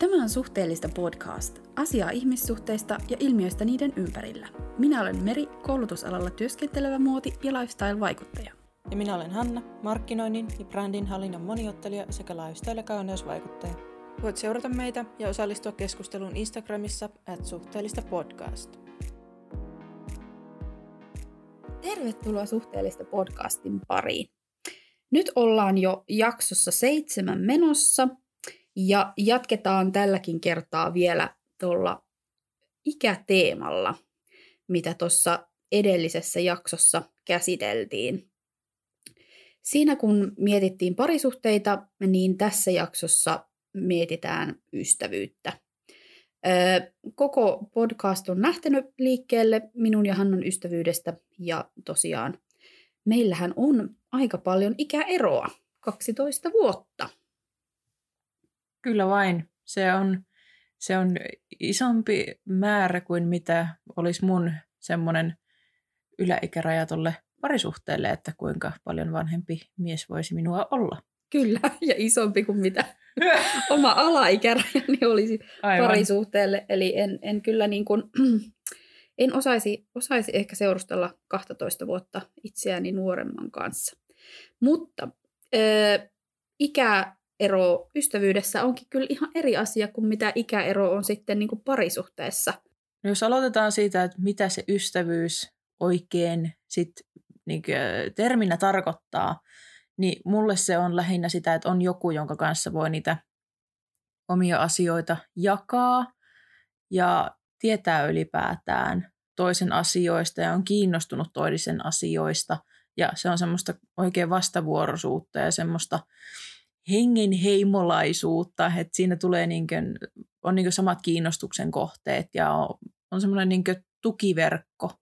Tämä on Suhteellista podcast, asiaa ihmissuhteista ja ilmiöistä niiden ympärillä. Minä olen Meri, koulutusalalla työskentelevä muoti- ja lifestyle-vaikuttaja. Ja minä olen Hanna, markkinoinnin ja brändin hallinnan moniottelija sekä lifestyle- ja kauneusvaikuttaja. Voit seurata meitä ja osallistua keskusteluun Instagramissa at suhteellista podcast. Tervetuloa Suhteellista podcastin pariin. Nyt ollaan jo jaksossa seitsemän menossa ja jatketaan tälläkin kertaa vielä tuolla ikäteemalla, mitä tuossa edellisessä jaksossa käsiteltiin. Siinä kun mietittiin parisuhteita, niin tässä jaksossa mietitään ystävyyttä. Koko podcast on lähtenyt liikkeelle minun ja Hannan ystävyydestä ja tosiaan meillähän on aika paljon ikäeroa, 12 vuotta. Kyllä vain. Se on, se on isompi määrä kuin mitä olisi mun semmoinen yläikäraja tuolle parisuhteelle, että kuinka paljon vanhempi mies voisi minua olla. Kyllä, ja isompi kuin mitä oma alaikärajani olisi Aivan. parisuhteelle. Eli en, en kyllä niin kuin, en osaisi, osaisi ehkä seurustella 12 vuotta itseäni nuoremman kanssa. Mutta äh, ikäero ystävyydessä onkin kyllä ihan eri asia kuin mitä ikäero on sitten niin kuin parisuhteessa. No jos aloitetaan siitä, että mitä se ystävyys oikein sit, niin terminä tarkoittaa, niin mulle se on lähinnä sitä, että on joku, jonka kanssa voi niitä omia asioita jakaa ja tietää ylipäätään toisen asioista ja on kiinnostunut toisen asioista. Ja se on semmoista oikein vastavuoroisuutta ja semmoista hengenheimolaisuutta, että siinä tulee niinkön, on niinkö samat kiinnostuksen kohteet ja on, on semmoinen niinkö tukiverkko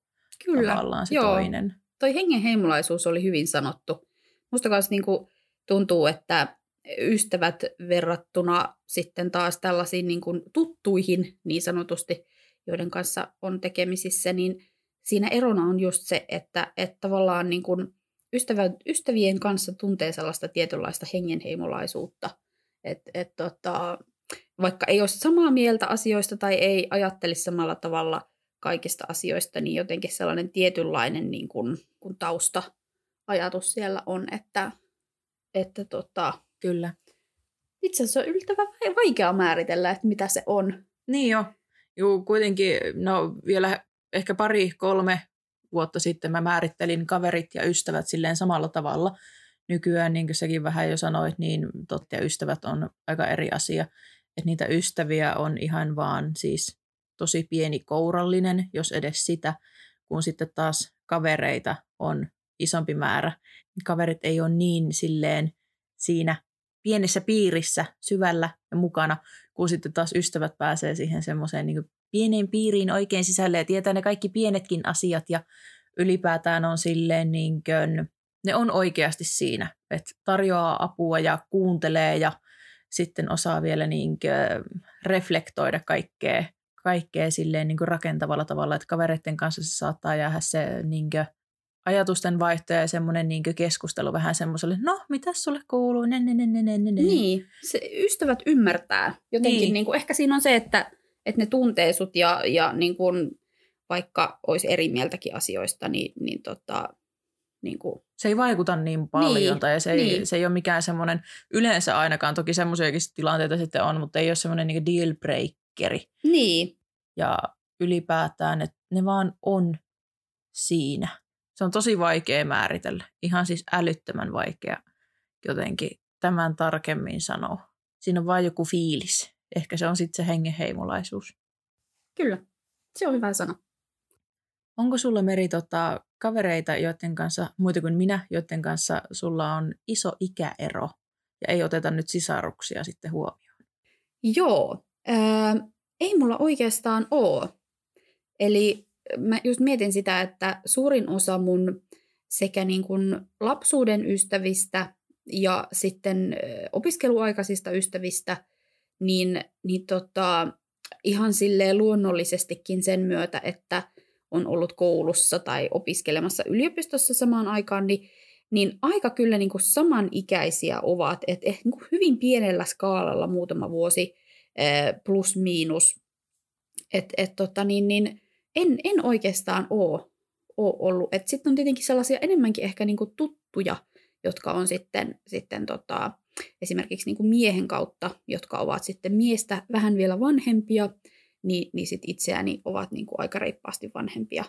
Kyllä, tavallaan se joo. toinen. Toi hengenheimolaisuus oli hyvin sanottu. Musta kanssa niin kuin tuntuu, että ystävät verrattuna sitten taas tällaisiin niin kuin tuttuihin niin sanotusti, joiden kanssa on tekemisissä, niin siinä erona on just se, että, että tavallaan niin kuin ystävä, ystävien kanssa tuntee sellaista tietynlaista hengenheimolaisuutta, että et tota, vaikka ei ole samaa mieltä asioista tai ei ajattelisi samalla tavalla kaikista asioista, niin jotenkin sellainen tietynlainen niin kuin, kun tausta ajatus siellä on, että, että tota, kyllä. Itse asiassa on yllättävän vaikea määritellä, että mitä se on. Niin jo. Juu, kuitenkin, no vielä ehkä pari, kolme vuotta sitten mä määrittelin kaverit ja ystävät silleen samalla tavalla. Nykyään, niin kuin säkin vähän jo sanoit, niin totta ja ystävät on aika eri asia. Että niitä ystäviä on ihan vaan siis tosi pieni kourallinen, jos edes sitä, kun sitten taas kavereita on isompi määrä. Kaverit ei ole niin silleen siinä pienessä piirissä syvällä ja mukana, kun sitten taas ystävät pääsee siihen semmoiseen niin pieneen piiriin oikein sisälle ja tietää ne kaikki pienetkin asiat ja ylipäätään on silleen niin kuin, ne on oikeasti siinä, että tarjoaa apua ja kuuntelee ja sitten osaa vielä niin kuin reflektoida kaikkea, kaikkea silleen niin kuin rakentavalla tavalla, että kavereiden kanssa se saattaa jäädä se niin kuin ajatusten vaihto ja semmoinen niin keskustelu vähän semmoiselle, no, mitä sulle kuuluu, ne, ne, ne, ne, ne, ne. Niin, se, ystävät ymmärtää. Jotenkin niin. Niin kuin, ehkä siinä on se, että, että ne tuntee sut ja, ja niin kuin, vaikka olisi eri mieltäkin asioista, niin, niin tota, niin kuin... Se ei vaikuta niin paljon niin, tai se ei, niin. se ei ole mikään semmoinen, yleensä ainakaan, toki semmoisiakin tilanteita sitten on, mutta ei ole semmoinen niin deal breakeri. Niin. Ja ylipäätään, että ne vaan on siinä. Se on tosi vaikea määritellä. Ihan siis älyttömän vaikea jotenkin tämän tarkemmin sanoa. Siinä on vain joku fiilis. Ehkä se on sitten se hengenheimolaisuus. Kyllä, se on hyvä sana. Onko sulla Meri tota, kavereita, joiden kanssa, muita kuin minä, joiden kanssa sulla on iso ikäero ja ei oteta nyt sisaruksia sitten huomioon? Joo, ää, ei mulla oikeastaan ole. Eli mä just mietin sitä, että suurin osa mun sekä niin kuin lapsuuden ystävistä ja sitten opiskeluaikaisista ystävistä, niin, niin tota, ihan silleen luonnollisestikin sen myötä, että on ollut koulussa tai opiskelemassa yliopistossa samaan aikaan, niin, niin aika kyllä niin kuin samanikäisiä ovat, että ehkä niin hyvin pienellä skaalalla muutama vuosi plus miinus. Et, et tota, niin, niin, en, en oikeastaan ole, ole ollut. Sitten on tietenkin sellaisia enemmänkin ehkä niinku tuttuja, jotka on sitten, sitten tota, esimerkiksi niinku miehen kautta, jotka ovat sitten miestä vähän vielä vanhempia, niin, niin sit itseäni ovat niinku aika reippaasti vanhempia.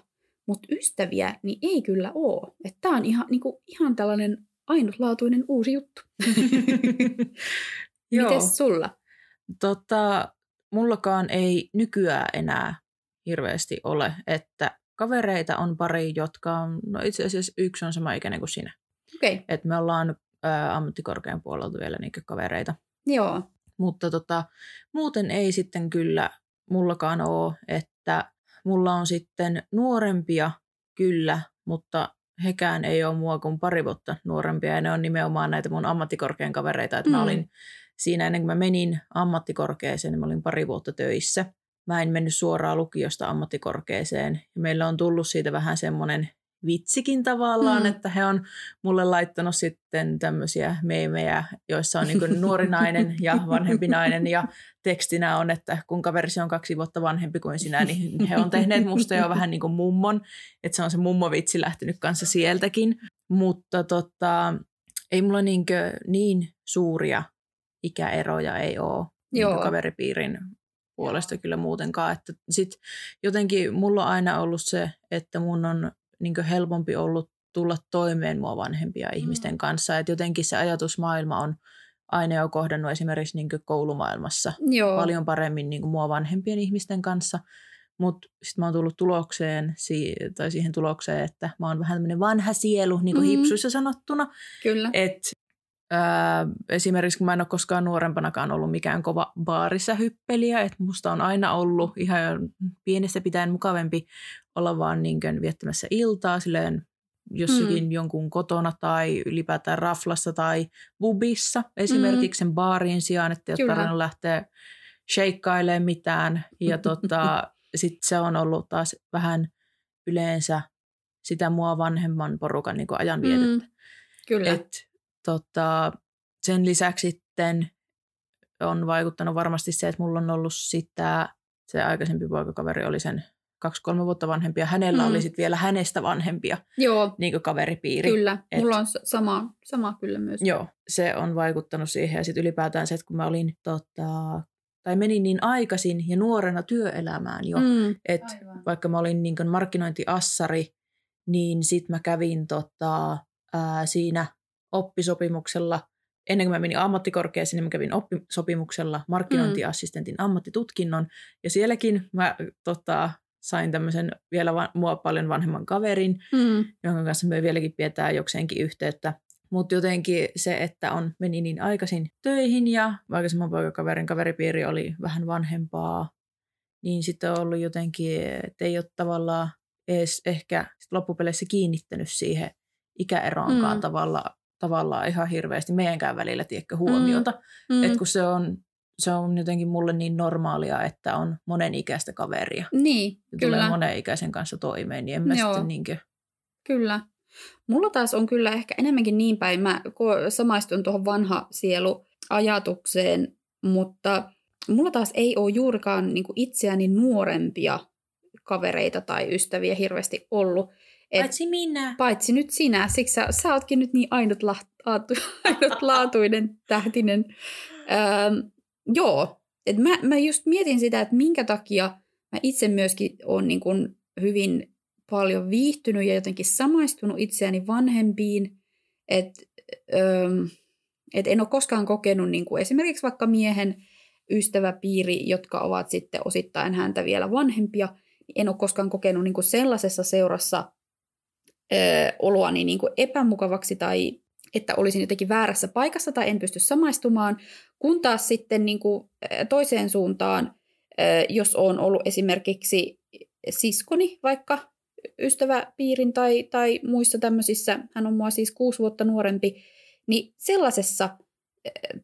Mutta ystäviä niin ei kyllä ole. Tämä on ihan, niinku, ihan tällainen ainutlaatuinen uusi juttu. Mites sulla? Tota, mullakaan ei nykyään enää hirveästi ole, että kavereita on pari, jotka on, no itse asiassa yksi on sama ikäinen kuin sinä. Okay. Et me ollaan ä, ammattikorkean puolelta vielä niitä kavereita. Joo. Mutta tota, muuten ei sitten kyllä mullakaan ole, että mulla on sitten nuorempia kyllä, mutta hekään ei ole mua kuin pari vuotta nuorempia ja ne on nimenomaan näitä mun ammattikorkean kavereita. Että mm. mä olin siinä ennen kuin mä menin ammattikorkeeseen, niin mä olin pari vuotta töissä. Mä en mennyt suoraan lukiosta ammattikorkeeseen. Ja meillä on tullut siitä vähän semmoinen vitsikin tavallaan, mm. että he on mulle laittanut sitten tämmöisiä meemejä, joissa on niin nuori nainen ja vanhempi nainen ja tekstinä on, että kun kaverisi on kaksi vuotta vanhempi kuin sinä, niin he on tehneet musta jo vähän niin kuin mummon, että se on se mummovitsi lähtenyt kanssa sieltäkin, mutta tota, ei mulla niin, niin suuria ikäeroja ei ole Joo. Niin kaveripiirin puolesta kyllä muutenkaan. Että sit jotenkin mulla on aina ollut se, että mun on niin helpompi ollut tulla toimeen mua vanhempia mm. ihmisten kanssa. Että jotenkin se ajatusmaailma on aina jo kohdannut esimerkiksi niin koulumaailmassa Joo. paljon paremmin niin mua vanhempien ihmisten kanssa. Mutta sitten mä oon tullut tulokseen, tai siihen tulokseen, että mä oon vähän tämmöinen vanha sielu, niin kuin mm-hmm. hipsuissa sanottuna. Kyllä. Et Ää, esimerkiksi kun mä en ole koskaan nuorempanakaan ollut mikään kova baarissa hyppeliä, että musta on aina ollut ihan pienestä pitäen mukavempi olla vaan niin viettämässä iltaa silleen jossakin mm. jonkun kotona tai ylipäätään raflassa tai bubissa esimerkiksi mm. sen baarin sijaan, että ei ole tarvinnut lähteä sheikkailemaan mitään. Ja tota, sitten se on ollut taas vähän yleensä sitä mua vanhemman porukan niin ajanvietettä. Mm. Kyllä. Et tota, sen lisäksi sitten on vaikuttanut varmasti se, että mulla on ollut sitä, se aikaisempi poikakaveri oli sen kaksi-kolme vuotta vanhempia. Hänellä mm. oli sitten vielä hänestä vanhempia Joo. Niin kaveripiiri. Kyllä, Et, mulla on sama, sama kyllä myös. Joo, se on vaikuttanut siihen. Ja sitten ylipäätään se, että kun mä olin tota, tai menin niin aikaisin ja nuorena työelämään jo, mm. että vaikka mä olin niin markkinointiassari, niin sitten mä kävin tota, ää, siinä oppisopimuksella. Ennen kuin mä menin ammattikorkeaseen, niin mä kävin oppisopimuksella markkinointiassistentin mm. ammattitutkinnon. Ja sielläkin mä tota, sain tämmöisen vielä va- mua paljon vanhemman kaverin, mm. jonka kanssa me vieläkin pidetään jokseenkin yhteyttä. Mutta jotenkin se, että on meni niin aikaisin töihin ja aikaisemman poikakaverin kaveripiiri oli vähän vanhempaa, niin sitten on ollut jotenkin, että ei ole tavallaan edes ehkä loppupeleissä kiinnittänyt siihen ikäeroonkaan mm. tavalla, tavallaan ihan hirveästi meidänkään välillä tiedätkö, huomiota. Mm. Mm. Että kun se on, se on jotenkin mulle niin normaalia, että on monen ikäistä kaveria. Niin, ja kyllä. tulee monen ikäisen kanssa toimeen, niin en mä Joo. sitten niinkö... Kyllä. Mulla taas on kyllä ehkä enemmänkin niin päin, mä samaistun tuohon vanha sielu ajatukseen, mutta mulla taas ei ole juurikaan niin itseäni nuorempia kavereita tai ystäviä hirveästi ollut. Et, paitsi minä. Paitsi nyt sinä. Siksi sä, sä ootkin nyt niin ainutlaatu, ainutlaatuinen, tähtinen. Öö, joo. Et mä, mä just mietin sitä, että minkä takia mä itse myöskin olen niin kun hyvin paljon viihtynyt ja jotenkin samaistunut itseäni vanhempiin. Että öö, et en ole koskaan kokenut niin kuin esimerkiksi vaikka miehen ystäväpiiri, jotka ovat sitten osittain häntä vielä vanhempia, niin en ole koskaan kokenut niin kuin sellaisessa seurassa oloani niin kuin epämukavaksi tai että olisin jotenkin väärässä paikassa tai en pysty samaistumaan, kun taas sitten niin kuin toiseen suuntaan, jos on ollut esimerkiksi siskoni vaikka ystäväpiirin tai, tai muissa tämmöisissä, hän on mua siis kuusi vuotta nuorempi, niin sellaisessa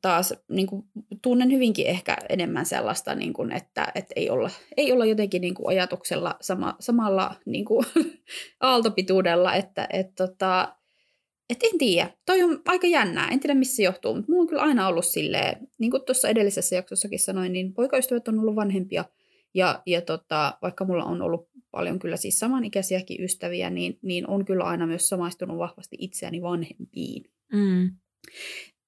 taas niin kuin, tunnen hyvinkin ehkä enemmän sellaista, niin kuin, että, että ei, olla, ei olla jotenkin niin kuin, ajatuksella sama, samalla niin kuin, aaltopituudella, että et, tota, et en tiedä. Toi on aika jännää. En tiedä, missä se johtuu, mutta mulla on kyllä aina ollut silleen, niin kuin tuossa edellisessä jaksossakin sanoin, niin poikaystävät on ollut vanhempia. Ja, ja tota, vaikka mulla on ollut paljon kyllä siis samanikäisiäkin ystäviä, niin, niin on kyllä aina myös samaistunut vahvasti itseäni vanhempiin. Mm.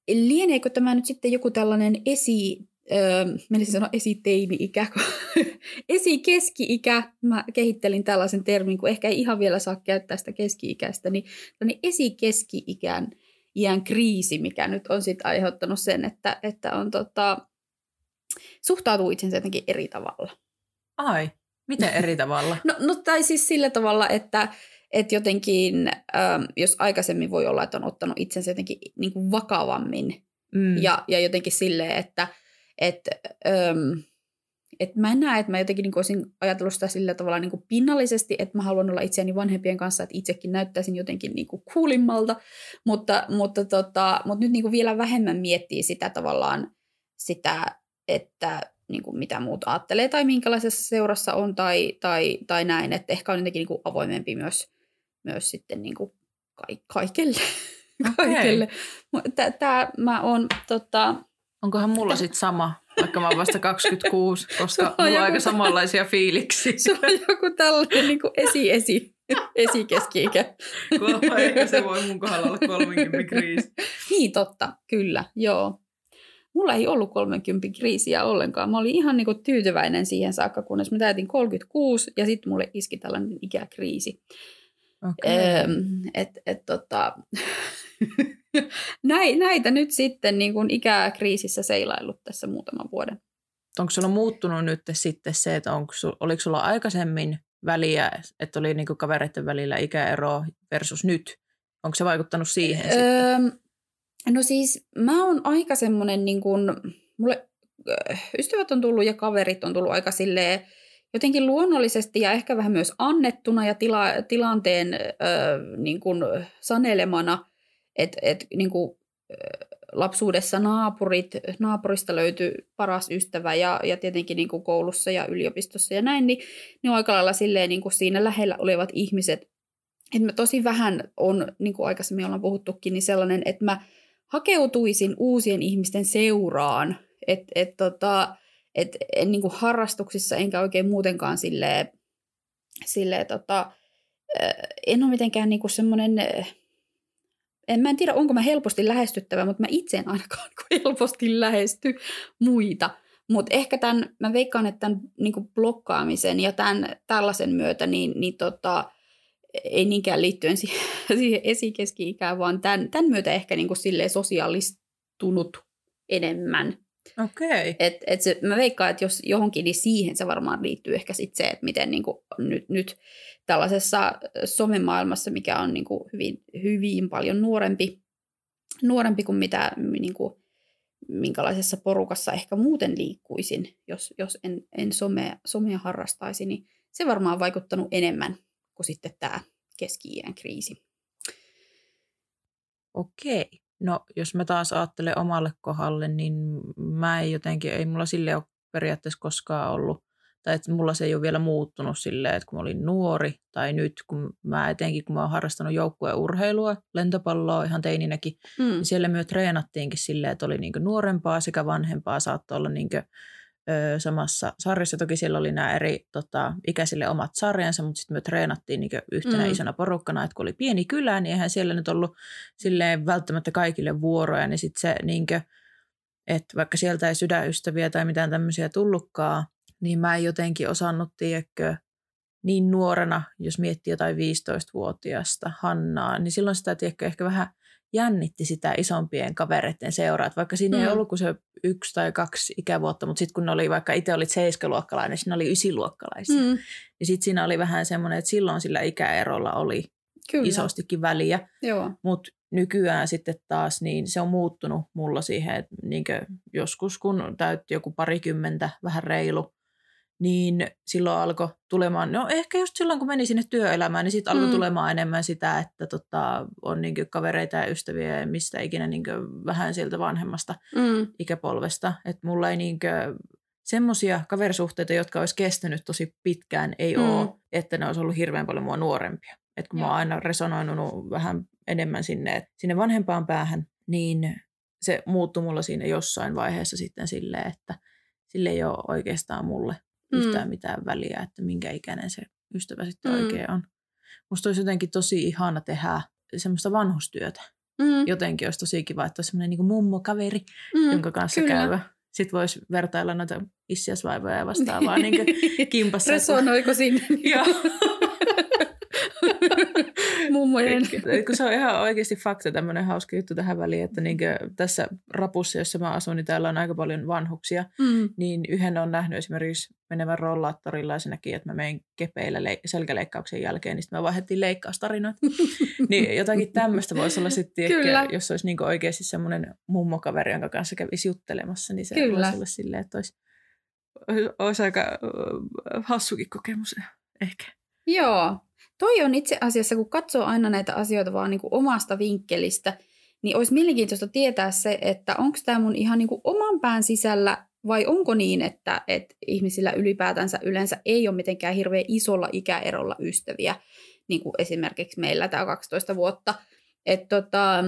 Lieneekö tämä nyt sitten joku tällainen esi, öö, menisin sanoa esiteini-ikä, esikeski-ikä, mä kehittelin tällaisen termin, kun ehkä ei ihan vielä saa käyttää sitä keski-ikäistä, niin tällainen esikeski-ikään iän kriisi, mikä nyt on sitten aiheuttanut sen, että, että on tota, suhtautuu itsensä jotenkin eri tavalla. Ai, miten eri tavalla? No, no tai siis sillä tavalla, että, että jotenkin, ähm, jos aikaisemmin voi olla, että on ottanut itsensä jotenkin niin kuin vakavammin mm. ja, ja jotenkin silleen, että et, ähm, et mä en näe, että mä jotenkin niin olisin ajatellut sitä sillä tavalla niin kuin pinnallisesti, että mä haluan olla itseäni vanhempien kanssa, että itsekin näyttäisin jotenkin niin kuin kuulimmalta, mutta, mutta, tota, mutta nyt niin kuin vielä vähemmän miettii sitä tavallaan sitä, että niin kuin mitä muut ajattelee tai minkälaisessa seurassa on tai, tai, tai näin, että ehkä on jotenkin niin kuin avoimempi myös, myös sitten niin kuin kaikelle. Okay. kaikelle. Tää, mä oon, tota... Onkohan mulla sitten sama, vaikka mä oon vasta 26, koska mulla on joku... aika samanlaisia fiiliksiä. Se on joku tällainen niin kuin esi-esi, esikeski-ikä. se voi mun kohdalla olla 30 kriisi. Niin totta, kyllä, joo mulla ei ollut 30 kriisiä ollenkaan. Mä olin ihan niin kuin tyytyväinen siihen saakka, kunnes mä täytin 36 ja sitten mulle iski tällainen ikäkriisi. Okay. Et, et, tota, näitä nyt sitten niin kuin ikäkriisissä seilaillut tässä muutaman vuoden. Onko sulla muuttunut nyt sitten se, että onko, oliko sulla aikaisemmin väliä, että oli niin kuin kavereiden välillä ikäero versus nyt? Onko se vaikuttanut siihen öö, sitten? No siis mä oon aika semmonen niin kuin, mulle äh, ystävät on tullut ja kaverit on tullut aika silleen jotenkin luonnollisesti ja ehkä vähän myös annettuna ja tila, tilanteen äh, niin kuin sanelemana, että et, niin lapsuudessa naapurit, naapurista löytyi paras ystävä ja, ja tietenkin niin kuin koulussa ja yliopistossa ja näin, niin ne on aika lailla silleen niin kuin siinä lähellä olevat ihmiset, että tosi vähän on, niin kuin aikaisemmin ollaan puhuttukin, niin sellainen, että mä hakeutuisin uusien ihmisten seuraan, että et, tota, et, en niin kuin harrastuksissa enkä oikein muutenkaan silleen, silleen tota, en ole mitenkään niin semmoinen, en mä en tiedä onko mä helposti lähestyttävä, mutta mä itse en ainakaan helposti lähesty muita. Mutta ehkä tämän, mä veikkaan, että tämän niin blokkaamisen ja tämän tällaisen myötä, niin, niin tota, ei niinkään liittyen siihen, siihen esikeski-ikään, vaan tämän, tämän myötä ehkä niin sosiaalistunut enemmän. Okei. Okay. Et, et se, mä veikkaan, että jos johonkin, niin siihen se varmaan liittyy ehkä sit se, että miten niin kuin nyt, nyt tällaisessa somemaailmassa, mikä on niin kuin hyvin, hyvin paljon nuorempi, nuorempi kuin mitä niin kuin, minkälaisessa porukassa ehkä muuten liikkuisin, jos, jos en, en somea, somea harrastaisi, niin se varmaan on vaikuttanut enemmän kuin sitten tämä keski kriisi. Okei. No jos mä taas ajattelen omalle kohdalle, niin mä ei jotenkin, ei mulla sille ole periaatteessa koskaan ollut, tai että mulla se ei ole vielä muuttunut silleen, että kun mä olin nuori, tai nyt kun mä etenkin, kun mä oon harrastanut joukkueurheilua, lentopalloa ihan teininäkin, mm. niin siellä myös treenattiinkin silleen, että oli niinku nuorempaa sekä vanhempaa, saattoi olla niinku ö, samassa sarjassa. Toki siellä oli nämä eri tota, ikäisille omat sarjansa, mutta sitten me treenattiin niin yhtenä mm. isona porukkana, että kun oli pieni kylä, niin eihän siellä nyt ollut silleen välttämättä kaikille vuoroja, niin sitten se niin kuin, että vaikka sieltä ei sydänystäviä tai mitään tämmöisiä tullutkaan, niin mä en jotenkin osannut, tiedäkö, niin nuorena, jos miettii jotain 15-vuotiaasta Hannaa, niin silloin sitä tiedäkö, ehkä vähän jännitti sitä isompien kavereiden seuraa. Vaikka siinä mm. ei ollut kuin se yksi tai kaksi ikävuotta, mutta sitten kun ne oli vaikka itse olit seiskaluokkalainen, siinä oli ysiluokkalaisia. Mm. Niin sitten siinä oli vähän semmoinen, että silloin sillä ikäerolla oli Kyllä. isostikin väliä. Mutta nykyään sitten taas niin se on muuttunut mulla siihen, että niin joskus kun täytti joku parikymmentä, vähän reilu, niin silloin alkoi tulemaan, no ehkä just silloin kun meni sinne työelämään, niin sitten alkoi mm. tulemaan enemmän sitä, että tota, on niin kavereita ja ystäviä ja mistä ikinä niin vähän sieltä vanhemmasta mm. ikäpolvesta. Että mulla ei niin semmoisia kaverisuhteita, jotka olisi kestänyt tosi pitkään, ei mm. ole, että ne olisi ollut hirveän paljon mua nuorempia. Että kun Joo. mä oon aina resonoinut vähän enemmän sinne, sinne vanhempaan päähän, niin se muuttui mulla siinä jossain vaiheessa sitten silleen, että sille ei ole oikeastaan mulle mm. yhtään mitään väliä, että minkä ikäinen se ystävä sitten mm. oikein on. Musta olisi jotenkin tosi ihana tehdä semmoista vanhustyötä. Mm. Jotenkin olisi tosi kiva, että olisi semmoinen niin mummo-kaveri, mm. jonka kanssa Kyllä. käyvä. Sitten voisi vertailla noita issiasvaivoja ja vastaavaa niin kimpassa. Resonoiko sinne? Joo. mummojen. kun se on ihan oikeasti fakta tämmöinen hauska juttu tähän väliin, että niin tässä rapussa, jossa mä asun, niin täällä on aika paljon vanhuksia, mm. niin yhden on nähnyt esimerkiksi menevän rollaattorilla ja se näki, että mä menin kepeillä le- selkäleikkauksen jälkeen, niin sitten me vaihdettiin leikkaustarinoita. niin jotakin tämmöistä voisi olla sitten, ehkä, jos olisi niin oikeasti semmoinen mummokaveri, jonka kanssa kävisi juttelemassa, niin se Kyllä. voisi olla silleen, että olisi, olisi aika hassukin kokemus ehkä. Joo, toi on itse asiassa, kun katsoo aina näitä asioita vaan niin kuin omasta vinkkelistä, niin olisi mielenkiintoista tietää se, että onko tämä mun ihan niin kuin oman pään sisällä vai onko niin, että, että ihmisillä ylipäätänsä yleensä ei ole mitenkään hirveän isolla ikäerolla ystäviä, niin kuin esimerkiksi meillä tämä 12 vuotta. Että tota,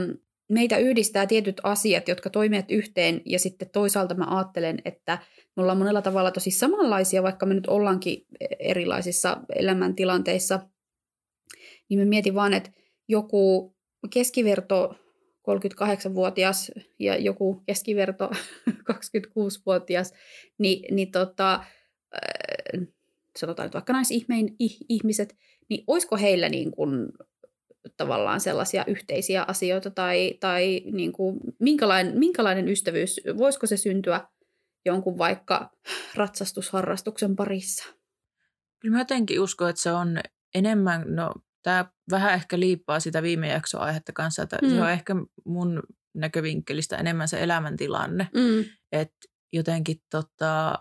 meitä yhdistää tietyt asiat, jotka toimivat yhteen, ja sitten toisaalta mä ajattelen, että me ollaan monella tavalla tosi samanlaisia, vaikka me nyt ollaankin erilaisissa elämäntilanteissa – niin mä mietin vaan, että joku keskiverto 38-vuotias ja joku keskiverto 26-vuotias, niin, niin tota, äh, sanotaan nyt vaikka naisihmein ihmiset, niin olisiko heillä niin kuin tavallaan sellaisia yhteisiä asioita tai, tai niin kuin minkälainen, minkälainen ystävyys, voisiko se syntyä jonkun vaikka ratsastusharrastuksen parissa? Kyllä mä jotenkin uskon, että se on enemmän, no tämä vähän ehkä liippaa sitä viime jaksoa aihetta kanssa, että mm. se on ehkä mun näkövinkkelistä enemmän se elämäntilanne. Mm. Että jotenkin tota,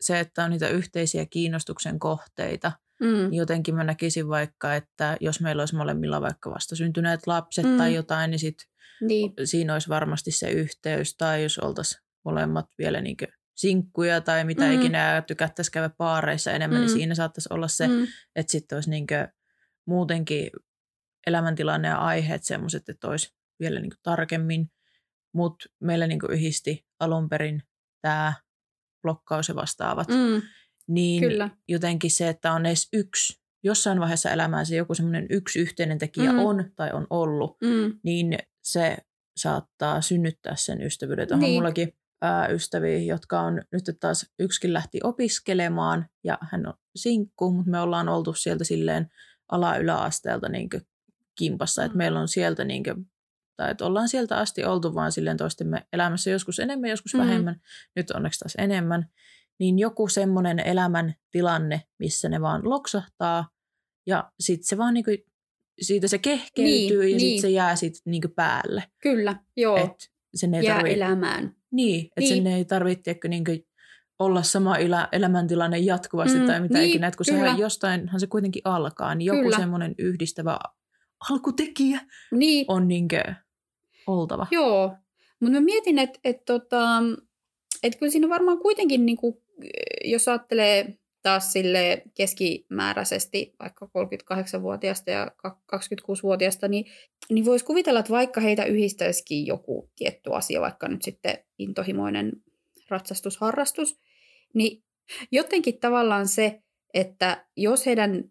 se, että on niitä yhteisiä kiinnostuksen kohteita, mm. niin jotenkin mä näkisin vaikka, että jos meillä olisi molemmilla vaikka vasta syntyneet lapset mm. tai jotain, niin, sit niin siinä olisi varmasti se yhteys. Tai jos oltaisiin molemmat vielä niin sinkkuja tai mitä mm. ikinä tykättäisiin käydä paareissa enemmän, niin mm. niin siinä saattaisi olla se, mm. että sitten olisi niin muutenkin elämäntilanne ja aiheet semmoiset, että olisi vielä niin tarkemmin. Mutta meillä niin yhdisti alun perin tämä blokkaus ja vastaavat. Mm, niin kyllä. jotenkin se, että on edes yksi, jossain vaiheessa elämää se joku semmoinen yksi yhteinen tekijä mm. on tai on ollut, mm. niin se saattaa synnyttää sen ystävyyden. Niin. On mullakin ää, ystäviä, jotka on nyt taas yksikin lähti opiskelemaan ja hän on sinkku, mutta me ollaan oltu sieltä silleen ala-yläasteelta niin kimpassa, mm. että meillä on sieltä niin kuin, tai että ollaan sieltä asti oltu vaan silleen toistemme elämässä joskus enemmän, joskus mm. vähemmän, nyt onneksi taas enemmän, niin joku semmoinen elämän tilanne, missä ne vaan loksahtaa ja sitten se vaan niin kuin, siitä se kehkeytyy niin, ja niin. sitten se jää siitä niin päälle. Kyllä, joo. Et sen ei jää tarvi... elämään. Niin, että niin. sen ei tarvitse niin olla sama elä, elämäntilanne jatkuvasti mm, tai mitä niin, ikinä, että kun sehän jostainhan se kuitenkin alkaa, niin joku semmoinen yhdistävä alkutekijä niin. on niinkö oltava. Joo, mutta mä mietin, että et tota, et kyllä siinä varmaan kuitenkin, niinku, jos ajattelee taas sille keskimääräisesti vaikka 38-vuotiaasta ja 26-vuotiaasta, niin, niin voisi kuvitella, että vaikka heitä yhdistäisikin joku tietty asia, vaikka nyt sitten intohimoinen ratsastusharrastus, niin jotenkin tavallaan se, että jos heidän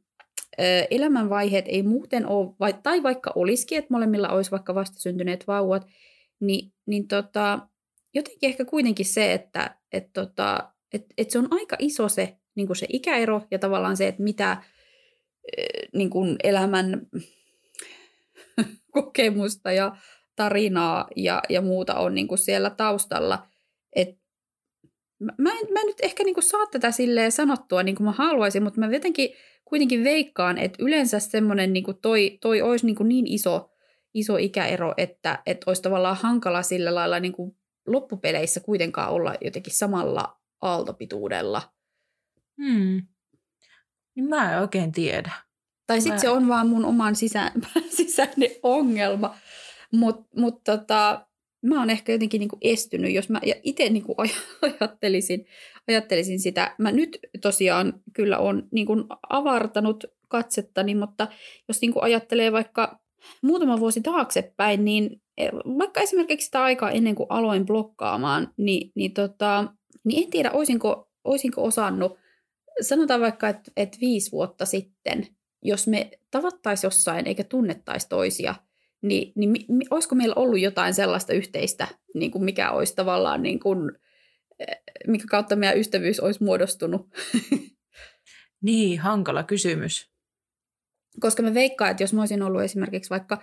elämänvaiheet ei muuten ole, vai, tai vaikka olisikin, että molemmilla olisi vaikka vastasyntyneet vauvat, niin, niin tota, jotenkin ehkä kuitenkin se, että et tota, et, et se on aika iso se, niin kuin se ikäero ja tavallaan se, että mitä niin kuin elämän kokemusta ja tarinaa ja, ja muuta on niin kuin siellä taustalla. Et mä en, mä en nyt ehkä niin kuin saa tätä silleen sanottua niin kuin mä haluaisin, mutta mä jotenkin kuitenkin veikkaan, että yleensä semmoinen niin kuin toi, toi olisi niin, kuin niin iso, iso ikäero, että, että olisi tavallaan hankala sillä lailla niin kuin loppupeleissä kuitenkaan olla jotenkin samalla aaltopituudella. Hmm. Niin mä en oikein tiedä. Tai sitten mä... se on vaan mun oman sisä... sisäinen ongelma. Mutta mut tota, mä oon ehkä jotenkin niin kuin estynyt, jos mä itse niin kuin ajattelisin, ajattelisin sitä. Mä nyt tosiaan kyllä on niin kuin avartanut katsettani, mutta jos niin kuin ajattelee vaikka muutama vuosi taaksepäin, niin e, vaikka esimerkiksi sitä aikaa ennen kuin aloin blokkaamaan, niin, niin, tota, niin en tiedä, olisinko, olisinko osannut, sanotaan vaikka, että, että viisi vuotta sitten, jos me tavattaisiin jossain eikä tunnettaisi toisia, niin, niin mi, mi, olisiko meillä ollut jotain sellaista yhteistä, niin kuin mikä olisi tavallaan, niin kuin, e, mikä kautta meidän ystävyys olisi muodostunut? Niin, hankala kysymys. Koska mä veikkaan, että jos mä olisin ollut esimerkiksi vaikka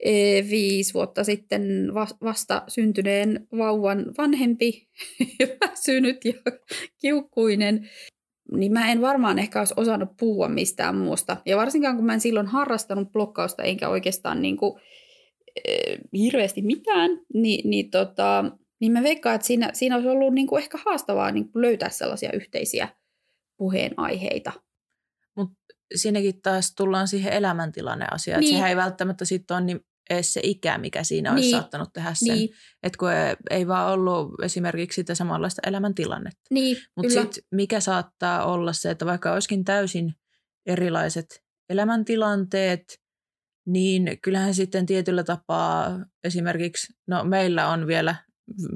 e, viisi vuotta sitten vasta syntyneen vauvan vanhempi, väsynyt ja kiukkuinen, niin mä en varmaan ehkä olisi osannut puhua mistään muusta. Ja varsinkaan kun mä en silloin harrastanut blokkausta enkä oikeastaan niin kuin, e, hirveästi mitään, niin, niin, tota, niin mä veikkaan, että siinä, siinä olisi ollut niin kuin ehkä haastavaa niin kuin löytää sellaisia yhteisiä puheenaiheita. Mutta siinäkin taas tullaan siihen elämäntilanneasiaan, niin. että sehän ei välttämättä sitten ole niin edes se ikä, mikä siinä olisi niin. saattanut tehdä sen. Niin. Että kun ei vaan ollut esimerkiksi sitä samanlaista elämäntilannetta. Niin, Mutta sitten mikä saattaa olla se, että vaikka olisikin täysin erilaiset elämäntilanteet, niin kyllähän sitten tietyllä tapaa esimerkiksi, no meillä on vielä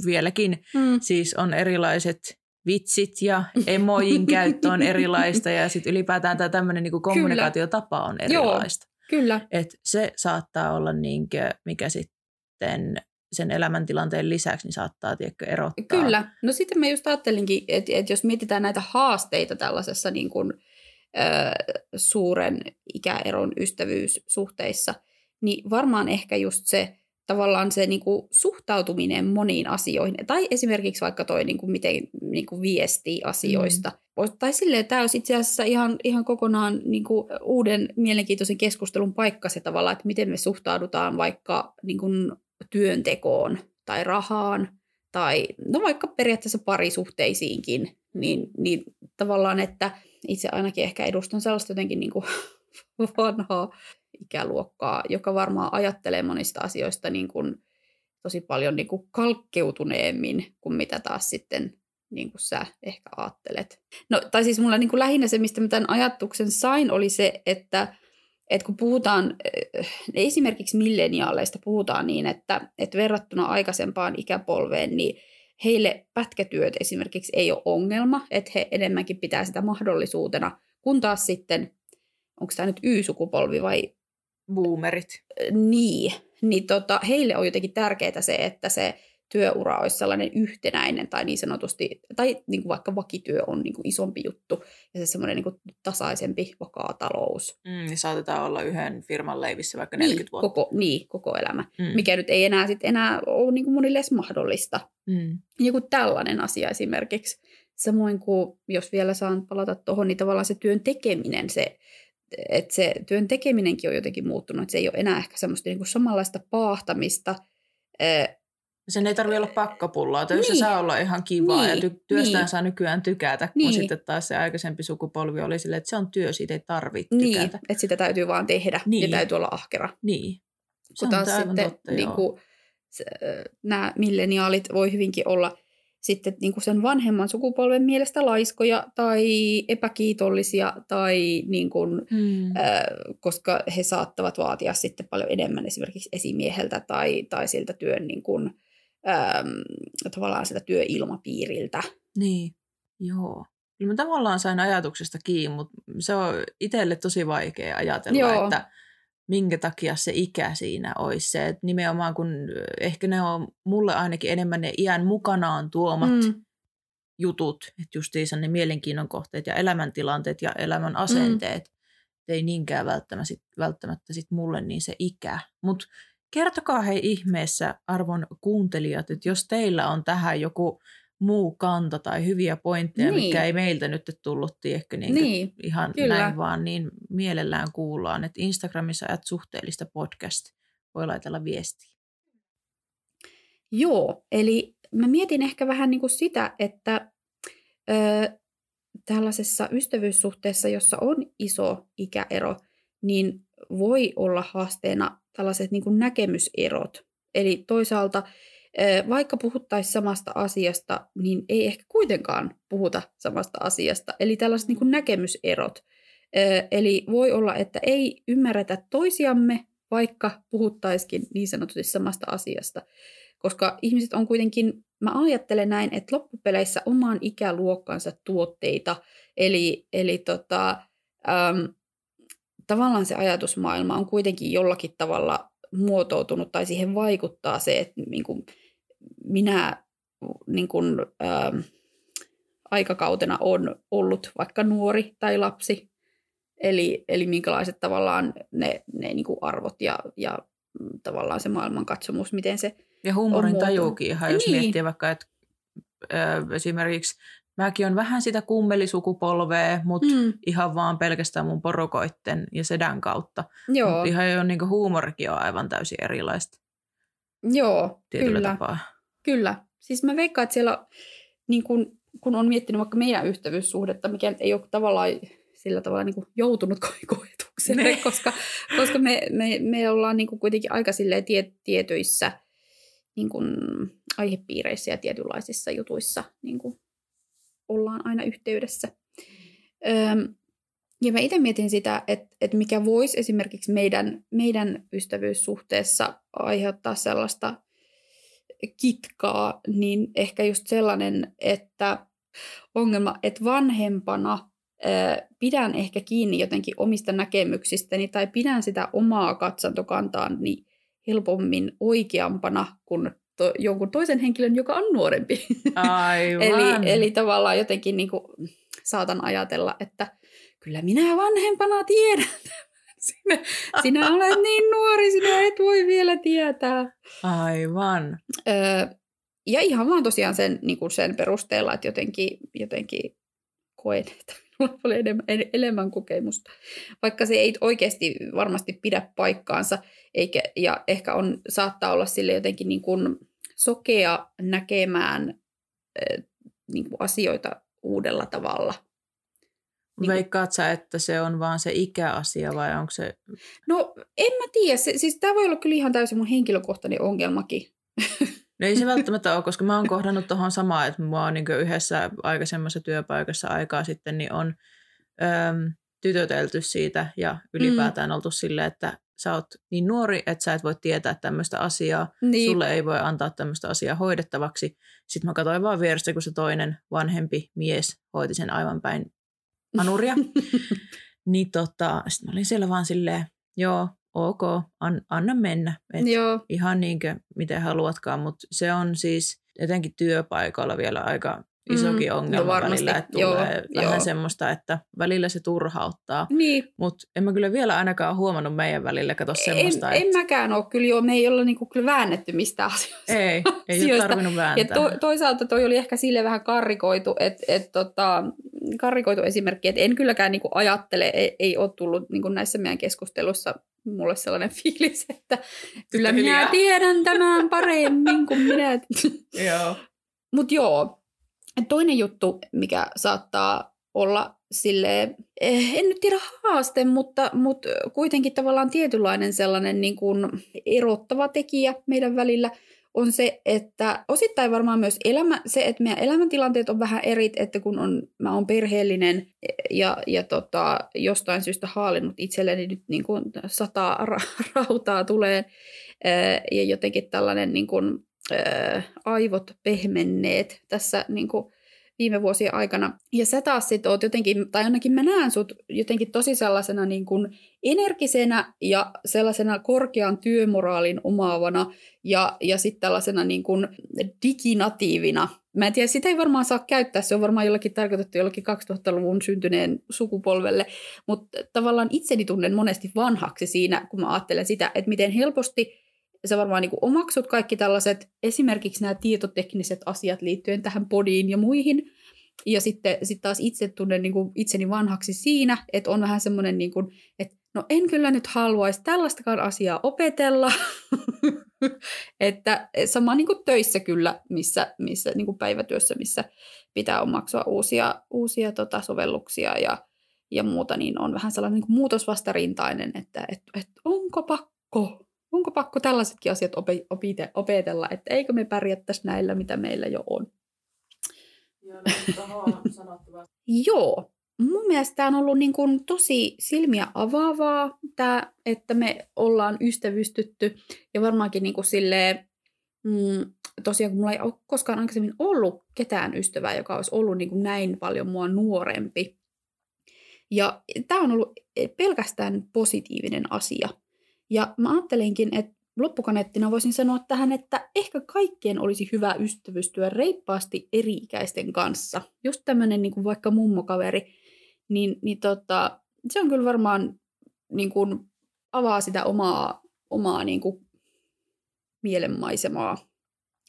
vieläkin, mm. siis on erilaiset vitsit ja emojin käyttö on erilaista ja sitten ylipäätään tämä tämmöinen niin kommunikaatiotapa on erilaista. Joo, kyllä. Et se saattaa olla, niinkö, mikä sitten sen elämäntilanteen lisäksi niin saattaa tiedätkö, erottaa. Kyllä. No sitten mä just ajattelinkin, että, että jos mietitään näitä haasteita tällaisessa niin kuin, ö, suuren ikäeron ystävyyssuhteissa, niin varmaan ehkä just se, tavallaan se niin kuin, suhtautuminen moniin asioihin, tai esimerkiksi vaikka toi, niin kuin, miten niin kuin, viestii asioista. Mm. Tai silleen, tämä olisi itse asiassa ihan, ihan kokonaan niin kuin, uuden mielenkiintoisen keskustelun paikka se tavallaan, että miten me suhtaudutaan vaikka niin kuin, työntekoon tai rahaan, tai no vaikka periaatteessa parisuhteisiinkin, niin, niin tavallaan, että itse ainakin ehkä edustan sellaista jotenkin niin kuin vanhaa ikäluokkaa, joka varmaan ajattelee monista asioista niin kuin tosi paljon niin kuin kalkkeutuneemmin kuin mitä taas sitten niin kuin sä ehkä ajattelet. No, tai siis mulla niin kuin lähinnä se, mistä mä tämän ajatuksen sain, oli se, että, että kun puhutaan eh, esimerkiksi milleniaaleista, puhutaan niin, että, että verrattuna aikaisempaan ikäpolveen, niin heille pätkätyöt esimerkiksi ei ole ongelma, että he enemmänkin pitää sitä mahdollisuutena, kun taas sitten, onko tämä nyt Y-sukupolvi vai boomerit. Niin, niin tota, heille on jotenkin tärkeää se, että se työura olisi sellainen yhtenäinen tai niin sanotusti, tai niin kuin vaikka vakityö on niin kuin isompi juttu ja se semmoinen niin kuin tasaisempi vakaa talous. Mm, niin saatetaan olla yhden firman leivissä vaikka 40 niin, vuotta. Koko, niin, koko elämä, mm. mikä nyt ei enää, sit enää ole niin kuin monille edes mahdollista. Mm. Joku tällainen asia esimerkiksi. Samoin kuin, jos vielä saan palata tuohon, niin tavallaan se työn tekeminen, se että se työn tekeminenkin on jotenkin muuttunut, että se ei ole enää ehkä semmoista niin kuin samanlaista paahtamista. Sen ei tarvitse olla pakkapullaa, töissä niin. saa olla ihan kivaa niin. ja ty- työstään niin. saa nykyään tykätä, kun niin. sitten taas se aikaisempi sukupolvi oli silleen, että se on työ, siitä ei tarvitse niin. tykätä. Niin, että sitä täytyy vaan tehdä niin. ja täytyy olla ahkera. Niin. Se kun taas sitten totta, niin kuin, se, nämä milleniaalit voi hyvinkin olla – sitten niin kuin sen vanhemman sukupolven mielestä laiskoja tai epäkiitollisia, tai niin kuin, hmm. äh, koska he saattavat vaatia sitten paljon enemmän esimerkiksi esimieheltä tai, tai siltä työn niin kuin, ähm, tavallaan sitä työilmapiiriltä. Niin, joo. Kyllä mä tavallaan sain ajatuksesta kiinni, mutta se on itselle tosi vaikea ajatella, Joo. että minkä takia se ikä siinä olisi se, että nimenomaan kun ehkä ne on mulle ainakin enemmän ne iän mukanaan tuomat mm. jutut, että justiinsa ne mielenkiinnon kohteet ja elämäntilanteet ja elämän asenteet, mm. ei niinkään välttämättä sit, välttämättä sit mulle niin se ikä. Mutta kertokaa hei ihmeessä arvon kuuntelijat, että jos teillä on tähän joku muu kanta tai hyviä pointteja, niin. mikä ei meiltä nyt tullut ehkä niin niin, ihan kyllä. näin vaan, niin mielellään kuullaan, että Instagramissa ajat suhteellista podcast voi laitella viestiä. Joo, eli mä mietin ehkä vähän niin kuin sitä, että ö, tällaisessa ystävyyssuhteessa, jossa on iso ikäero, niin voi olla haasteena tällaiset niin kuin näkemyserot. Eli toisaalta vaikka puhuttaisiin samasta asiasta, niin ei ehkä kuitenkaan puhuta samasta asiasta. Eli tällaiset niin kuin näkemyserot. Eli voi olla, että ei ymmärretä toisiamme vaikka puhuttaisikin niin sanotusti samasta asiasta. Koska ihmiset on kuitenkin, mä ajattelen näin, että loppupeleissä oman ikäluokkansa tuotteita, eli, eli tota, äm, tavallaan se ajatusmaailma on kuitenkin jollakin tavalla muotoutunut tai siihen vaikuttaa se, että niin kuin minä niin kuin, äm, aikakautena on ollut vaikka nuori tai lapsi. Eli, eli minkälaiset tavallaan ne, ne niin kuin arvot ja, ja tavallaan se maailmankatsomus, miten se Ja huumorin tajuukin ihan, jos niin. miettii vaikka, että ö, esimerkiksi mäkin on vähän sitä kummelisukupolvea, mutta mm. ihan vaan pelkästään mun porukoitten ja sedän kautta. Joo. Mut ihan jo niin huumorikin on aivan täysin erilaista. Joo, kyllä. Tapaa. Kyllä. Siis mä veikkaan, että siellä niin kun, kun on miettinyt vaikka meidän ystävyyssuhdetta, mikä ei ole tavallaan sillä tavalla niin joutunut koetukselle, ne. koska, koska me, me, me ollaan niin kuitenkin aika tie, tietyissä niin kuin aihepiireissä ja tietynlaisissa jutuissa niin kuin ollaan aina yhteydessä. Öm, ja mä itse mietin sitä, että, että mikä voisi esimerkiksi meidän, meidän ystävyyssuhteessa aiheuttaa sellaista kitkaa, niin ehkä just sellainen, että ongelma, että vanhempana pidän ehkä kiinni jotenkin omista näkemyksistäni tai pidän sitä omaa katsantokantaani helpommin oikeampana kuin to, jonkun toisen henkilön, joka on nuorempi. Aivan. eli, eli tavallaan jotenkin niin kuin, saatan ajatella, että kyllä minä vanhempana tiedän sinä, sinä olet niin nuori, sinä et voi vielä tietää. Aivan. Öö, ja ihan vaan tosiaan sen, niin kuin sen perusteella, että jotenkin, jotenkin koen, että minulla on paljon enemmän, enemmän kokemusta. Vaikka se ei oikeasti varmasti pidä paikkaansa, eikä, ja ehkä on, saattaa olla sille jotenkin niin kuin sokea näkemään äh, niin kuin asioita uudella tavalla. Niin Veikkaat sä, että se on vaan se ikäasia vai onko se... No en mä tiedä. Se, siis tämä voi olla kyllä ihan täysin mun henkilökohtainen ongelmakin. No ei se välttämättä ole, koska mä oon kohdannut tuohon samaa, että mä oon niin yhdessä aikaisemmassa työpaikassa aikaa sitten, niin on öm, tytötelty siitä ja ylipäätään mm. oltu silleen, että sä oot niin nuori, että sä et voi tietää tämmöistä asiaa, niin. sulle ei voi antaa tämmöistä asiaa hoidettavaksi. Sitten mä katsoin vaan vierestä, kun se toinen vanhempi mies hoiti sen aivan päin anuria. niin tota, sitten mä olin siellä vaan silleen, joo, ok, an, anna mennä. Et Joo. Ihan niin kuin miten haluatkaan, mutta se on siis etenkin työpaikalla vielä aika isokin mm, ongelma no välillä, että tulee joo, vähän joo. semmoista, että välillä se turhauttaa. Niin. Mutta en mä kyllä vielä ainakaan huomannut meidän välillä, kato semmoista. En, että... en mäkään ole kyllä, joo, me ei olla niinku kyllä väännetty mistään asioista. Ei, ei ole tarvinnut vääntää. Ja to, toisaalta toi oli ehkä sille vähän karrikoitu, että et tota, karrikoitu esimerkki, että en kylläkään niinku ajattele, ei, ei ole tullut niinku näissä meidän keskustelussa mulle sellainen fiilis, että kyllä minä tiedän tämän paremmin kuin minä. joo. Mutta joo, toinen juttu, mikä saattaa olla sille eh, en nyt tiedä haaste, mutta, mutta kuitenkin tavallaan tietynlainen sellainen niin kuin erottava tekijä meidän välillä – on se, että osittain varmaan myös elämä, se, että meidän elämäntilanteet on vähän eri, että kun on, mä oon perheellinen ja, ja tota, jostain syystä haalinnut itselleni nyt niin kuin sata ra- rautaa tulee ja jotenkin tällainen niin kuin, aivot pehmenneet tässä niin kuin, viime vuosien aikana. Ja sä taas sit oot jotenkin, tai ainakin mä näen sut jotenkin tosi sellaisena niin kuin energisenä ja sellaisena korkean työmoraalin omaavana ja, ja sitten tällaisena niin kuin diginatiivina. Mä en tiedä, sitä ei varmaan saa käyttää, se on varmaan jollakin tarkoitettu jollakin 2000-luvun syntyneen sukupolvelle, mutta tavallaan itseni tunnen monesti vanhaksi siinä, kun mä ajattelen sitä, että miten helposti sä varmaan niin omaksut kaikki tällaiset, esimerkiksi nämä tietotekniset asiat liittyen tähän podiin ja muihin, ja sitten sit taas itse tunnen niin itseni vanhaksi siinä, että on vähän semmoinen, niin kuin, että no en kyllä nyt haluaisi tällaistakaan asiaa opetella. että sama niin kuin töissä kyllä, missä, missä niin kuin päivätyössä, missä pitää omaksua uusia, uusia tota, sovelluksia ja, ja muuta, niin on vähän sellainen niin kuin muutosvastarintainen, että et, et, onko pakko, onko pakko tällaisetkin asiat opite, opetella, että eikö me pärjättäisi näillä, mitä meillä jo on. Joo, Joo, mun mielestä tämä on ollut niin kuin tosi silmiä avaavaa, tää, että me ollaan ystävystytty. Ja varmaankin niin kuin silleen, mm, tosiaan kun mulla ei ole koskaan aikaisemmin ollut ketään ystävää, joka olisi ollut niin kuin näin paljon mua nuorempi. Ja tämä on ollut pelkästään positiivinen asia. Ja mä ajattelinkin, että loppukaneettina voisin sanoa tähän, että ehkä kaikkien olisi hyvä ystävystyä reippaasti eri-ikäisten kanssa. Just tämmöinen niin kuin vaikka mummokaveri, niin, niin tota, se on kyllä varmaan niin kuin, avaa sitä omaa, omaa niin kuin, mielenmaisemaa.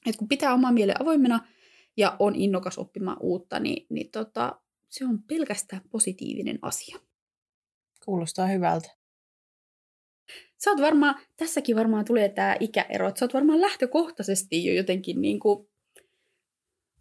Et kun pitää omaa mielen avoimena ja on innokas oppimaan uutta, niin, niin tota, se on pelkästään positiivinen asia. Kuulostaa hyvältä. Sä oot varmaan, tässäkin varmaan tulee tämä ikäero, että sä oot varmaan lähtökohtaisesti jo jotenkin niin kuin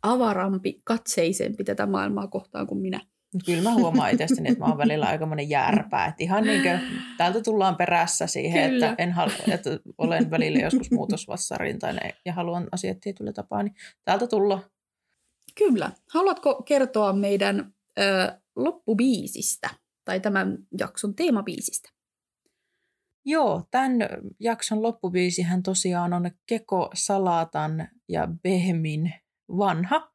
avarampi, katseisempi tätä maailmaa kohtaan kuin minä. Kyllä mä huomaan itsestäni, että mä oon välillä aika monen järpää. Että ihan niin kuin, täältä tullaan perässä siihen, Kyllä. että, en halua, että olen välillä joskus muutosvassarintainen ja haluan asiat tietyllä tapaa, niin täältä tulla. Kyllä. Haluatko kertoa meidän ö, loppubiisistä tai tämän jakson teemabiisistä? Joo, tämän jakson loppubiisihän tosiaan on Keko Salatan ja Behmin vanha.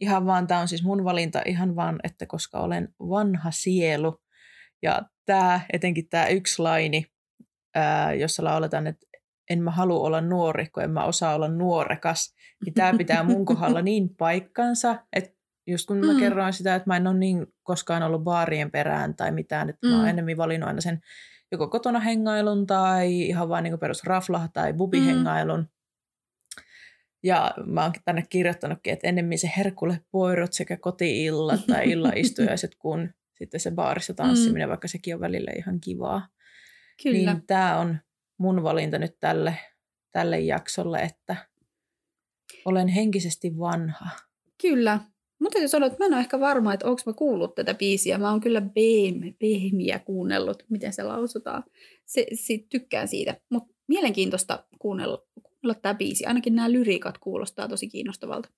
Ihan vaan, tämä on siis mun valinta ihan vaan, että koska olen vanha sielu. Ja tämä, etenkin tämä yksi laini, ää, jossa lauletaan, että en mä halua olla nuori, kun en mä osaa olla nuorekas, niin tämä pitää mun kohdalla niin paikkansa, että just kun mä mm. kerroin sitä, että mä en ole niin koskaan ollut baarien perään tai mitään, että mm. mä oon mm. enemmän valinnut aina sen joko kotona hengailun tai ihan vain niin perus rafla tai bubihengailun. Mm. Ja mä oon tänne kirjoittanutkin, että ennemmin se Herkule Poirot sekä kotiillat tai illaistujaiset kuin sitten se baarissa tanssiminen, mm. vaikka sekin on välillä ihan kivaa. Kyllä. Niin tämä on mun valinta nyt tälle, tälle jaksolle, että olen henkisesti vanha. Kyllä. Mutta täytyy sanoa, että mä en ole ehkä varma, että onko mä kuullut tätä biisiä. Mä oon kyllä Behmiä kuunnellut, miten se lausutaan. Se, se, tykkään siitä. Mutta mielenkiintoista kuunnella, kuunnella tämä biisi. Ainakin nämä lyriikat kuulostaa tosi kiinnostavalta.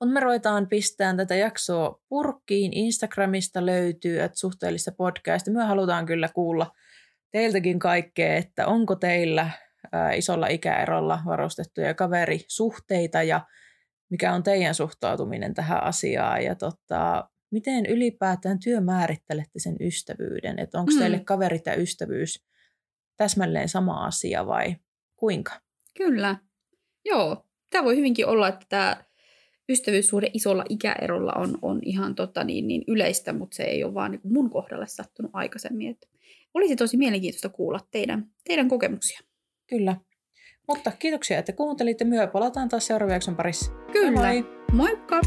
Mutta me ruvetaan pistämään tätä jaksoa purkkiin. Instagramista löytyy, että suhteellista podcasta. Me halutaan kyllä kuulla teiltäkin kaikkea, että onko teillä isolla ikäerolla varustettuja kaverisuhteita ja mikä on teidän suhtautuminen tähän asiaan ja tota, miten ylipäätään työ määrittelette sen ystävyyden, että onko mm. teille kaverit ja ystävyys täsmälleen sama asia vai kuinka? Kyllä, joo. Tämä voi hyvinkin olla, että tämä ystävyyssuhde isolla ikäerolla on, on ihan tota niin, niin yleistä, mutta se ei ole vaan niin mun kohdalle sattunut aikaisemmin. Että olisi tosi mielenkiintoista kuulla teidän, teidän kokemuksia. Kyllä. Mutta kiitoksia, että kuuntelitte. Myö palataan taas seuraavaksi parissa. Kyllä. Moi. Moikka!